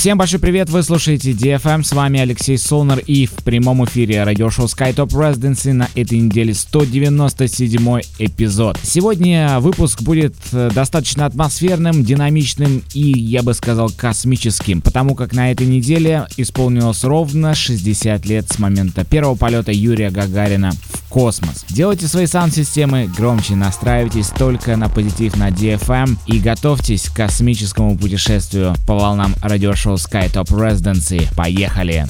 Всем большой привет, вы слушаете DFM, с вами Алексей Солнер и в прямом эфире радиошоу SkyTop Residency на этой неделе 197 эпизод. Сегодня выпуск будет э, достаточно атмосферным, динамичным и, я бы сказал, космическим, потому как на этой неделе исполнилось ровно 60 лет с момента первого полета Юрия Гагарина в космос. Делайте свои саунд-системы громче, настраивайтесь только на позитив на DFM и готовьтесь к космическому путешествию по волнам радиошоу шоу Skytop Residency. Поехали!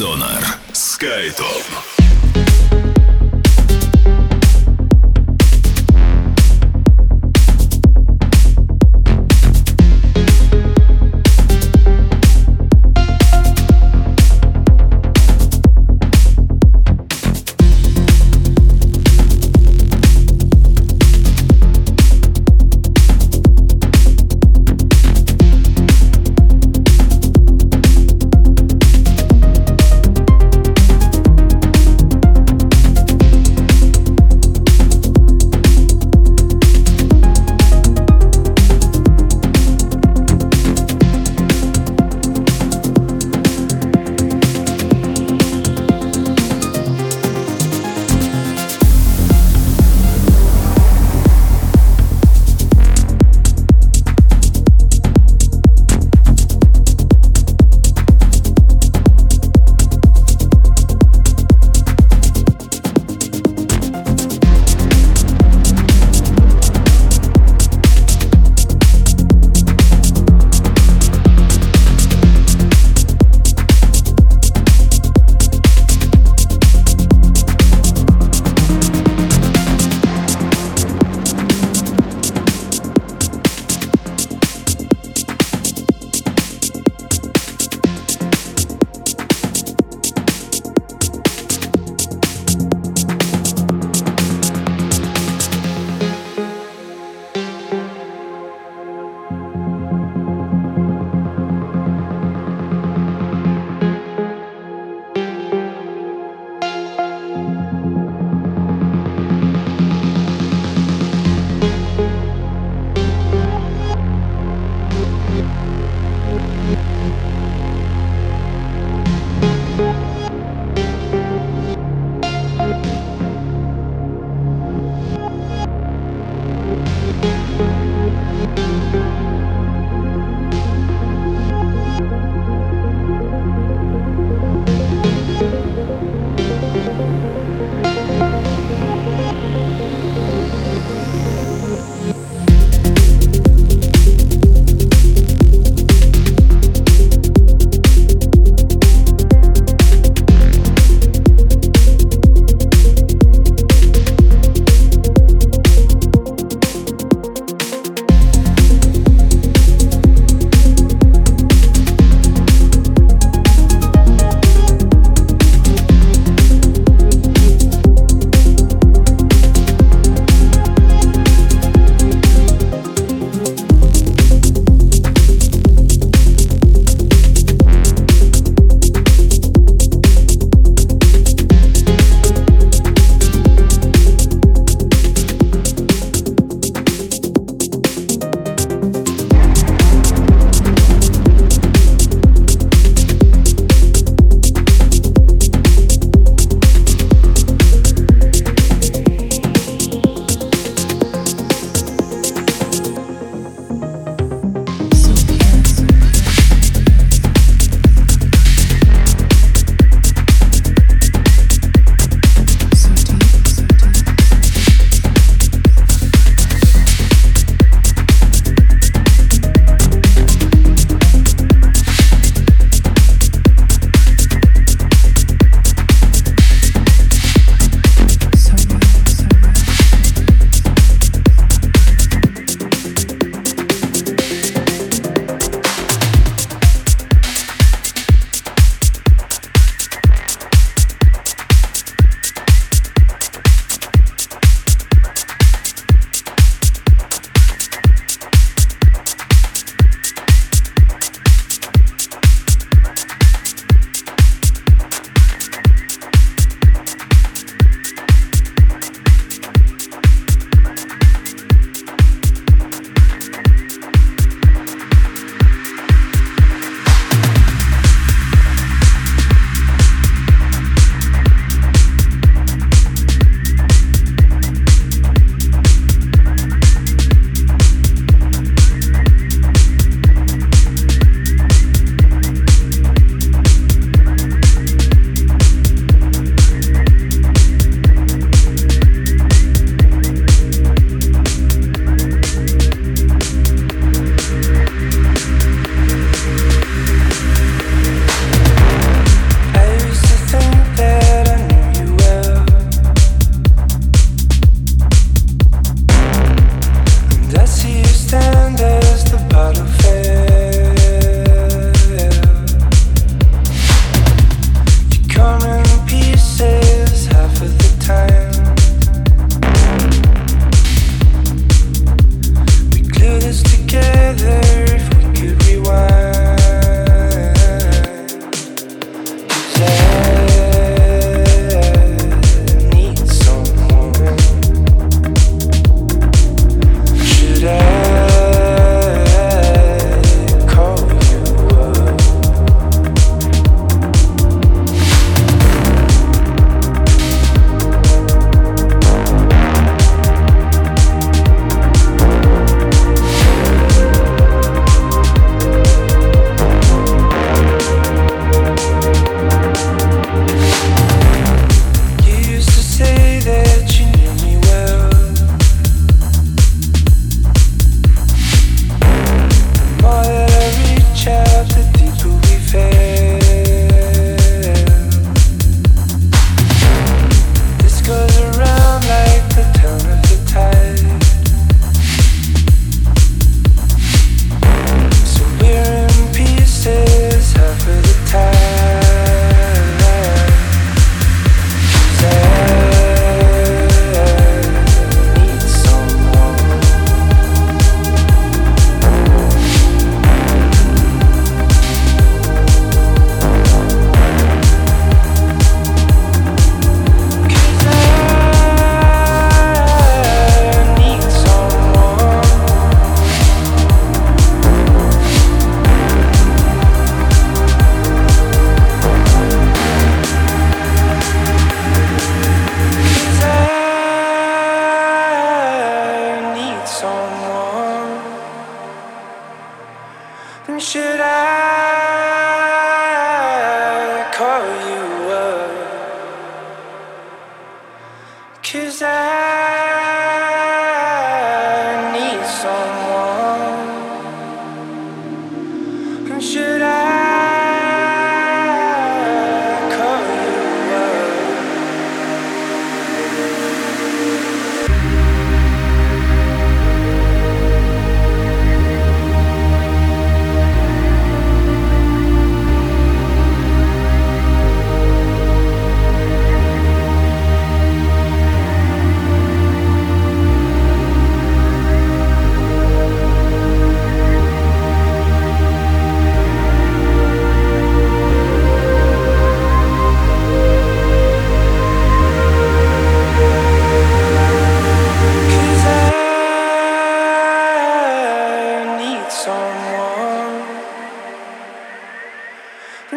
«Зона».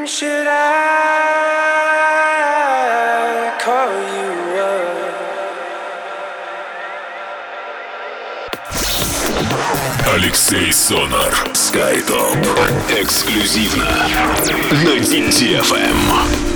should I call you up? Алексей Сонар, Skytop. Эксклюзивно на DTFM.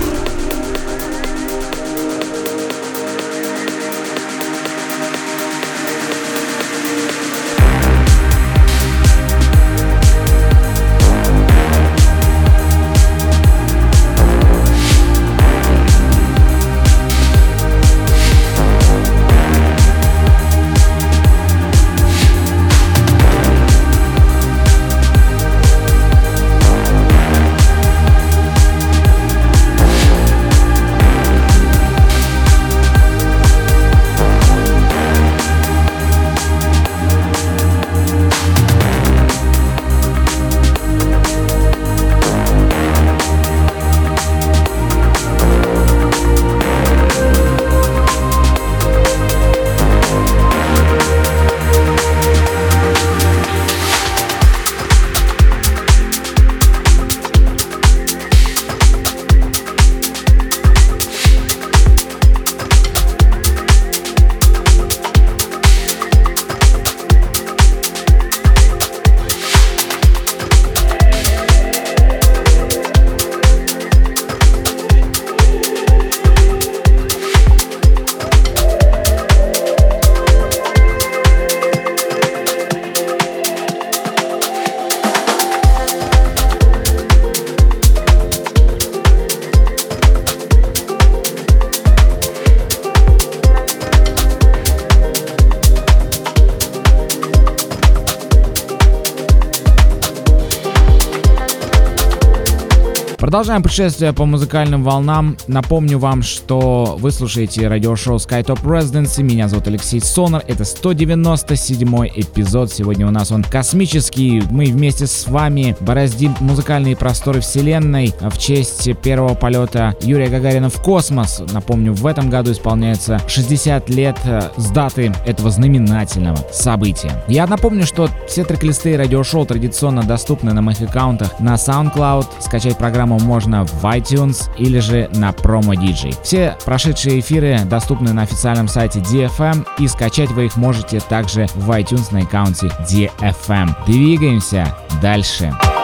Продолжаем путешествие по музыкальным волнам. Напомню вам, что вы слушаете радиошоу SkyTop Residency. Меня зовут Алексей Сонар. Это 197 эпизод. Сегодня у нас он космический. Мы вместе с вами бороздим музыкальные просторы Вселенной в честь первого полета Юрия Гагарина в космос. Напомню, в этом году исполняется 60 лет э, с даты этого знаменательного события. Я напомню, что все трек-листы радиошоу традиционно доступны на моих аккаунтах на SoundCloud. Скачать программу можно в iTunes или же на Promo DJ. Все прошедшие эфиры доступны на официальном сайте DFM и скачать вы их можете также в iTunes на аккаунте DFM. Двигаемся дальше. Дальше.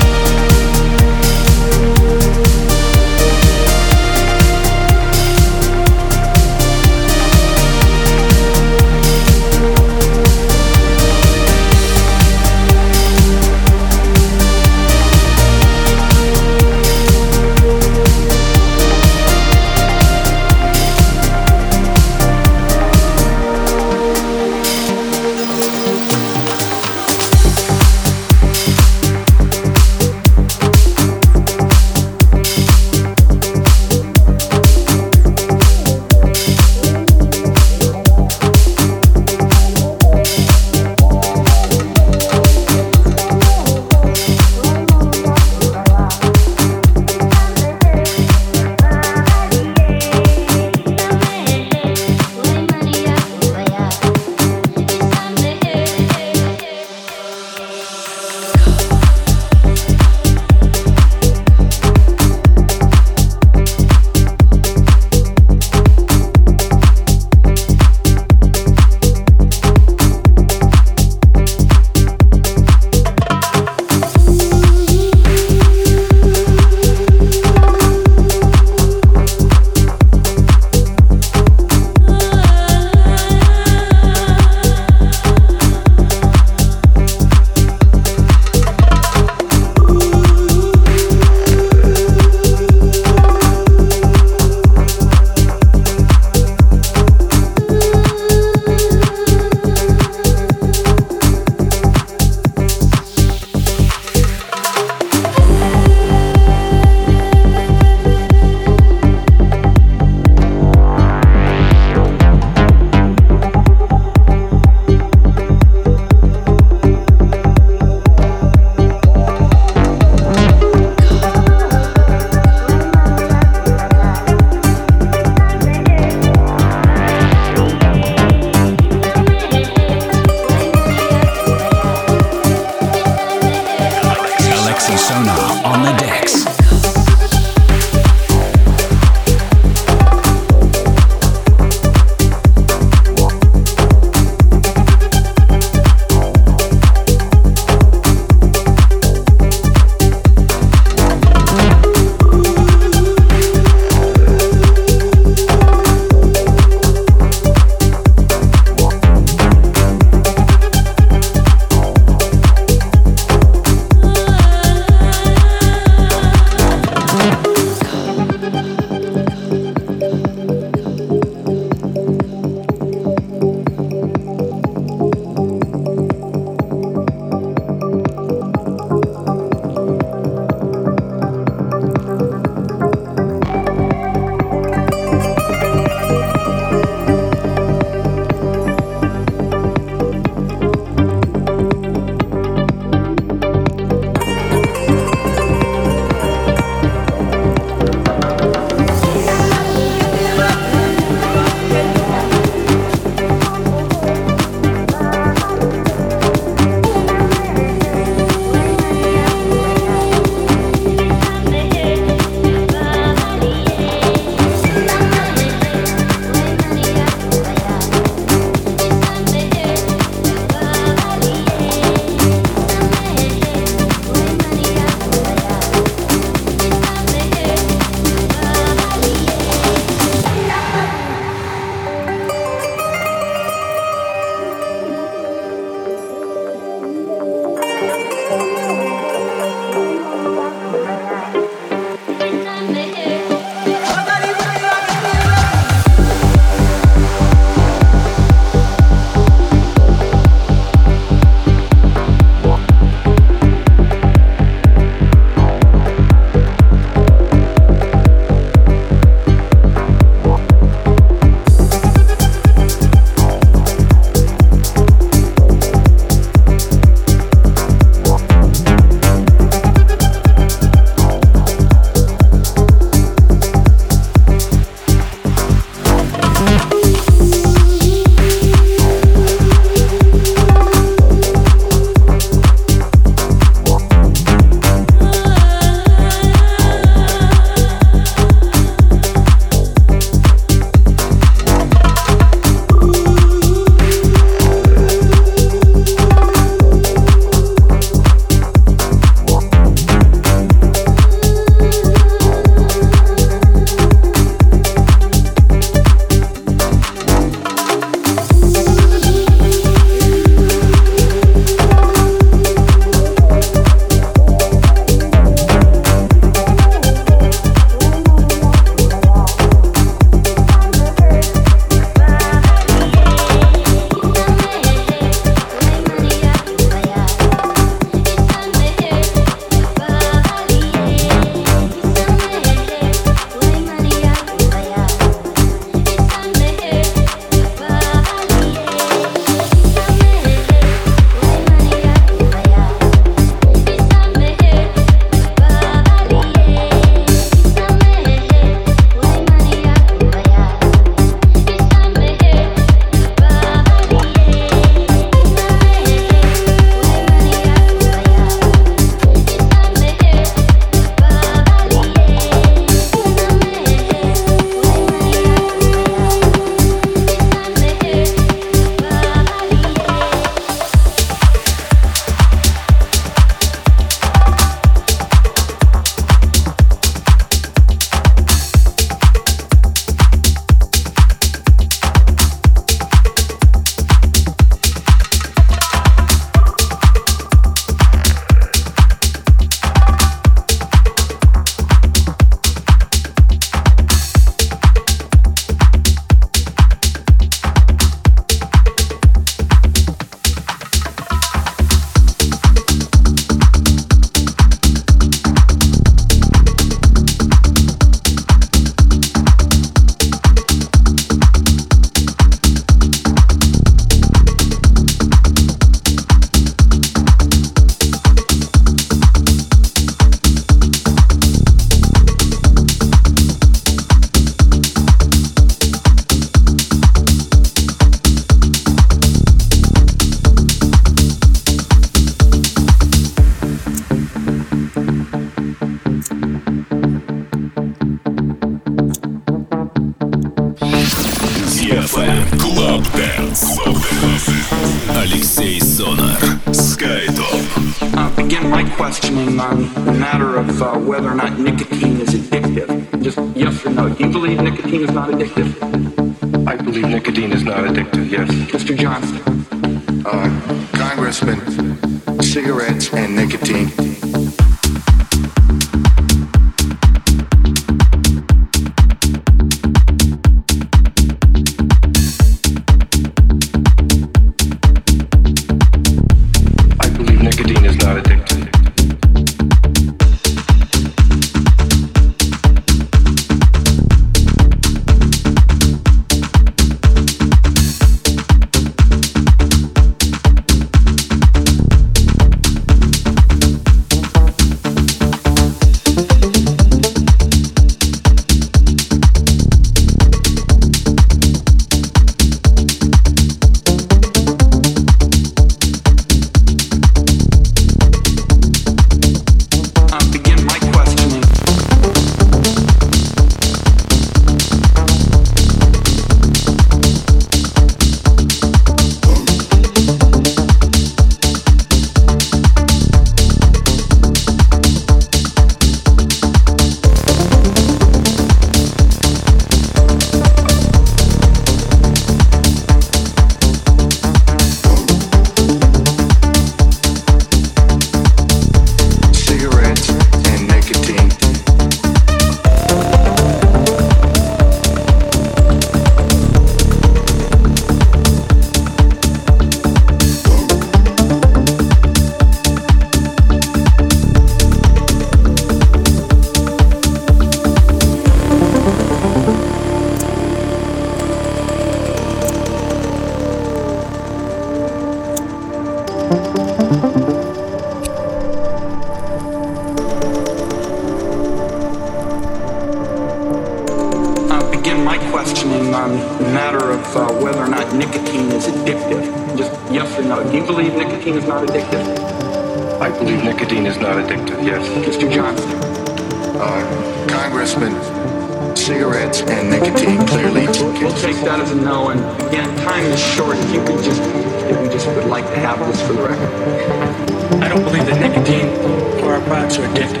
addicted, our bodies are addicted.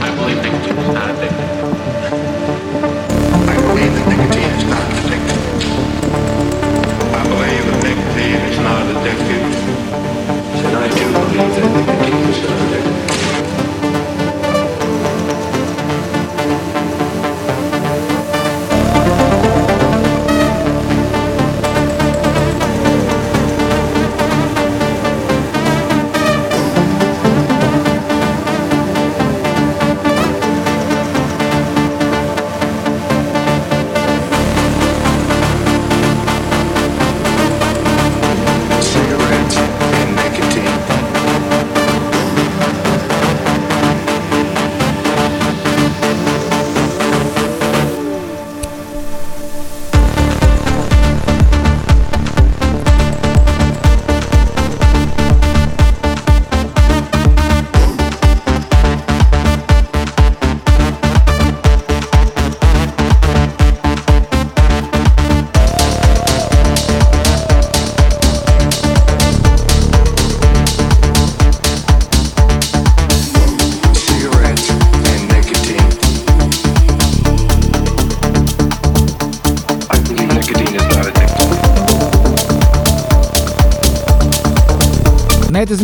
I believe they do not addicted.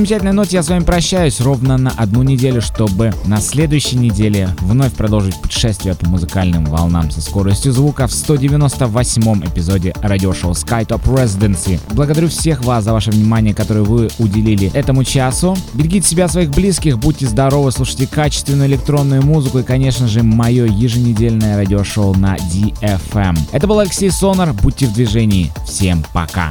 Замечательной ноте я с вами прощаюсь ровно на одну неделю, чтобы на следующей неделе вновь продолжить путешествие по музыкальным волнам со скоростью звука в 198-м эпизоде радиошоу SkyTop Residency. Благодарю всех вас за ваше внимание, которое вы уделили этому часу. Берегите себя, своих близких, будьте здоровы, слушайте качественную электронную музыку и, конечно же, мое еженедельное радиошоу на DFM. Это был Алексей Сонар, будьте в движении. Всем пока.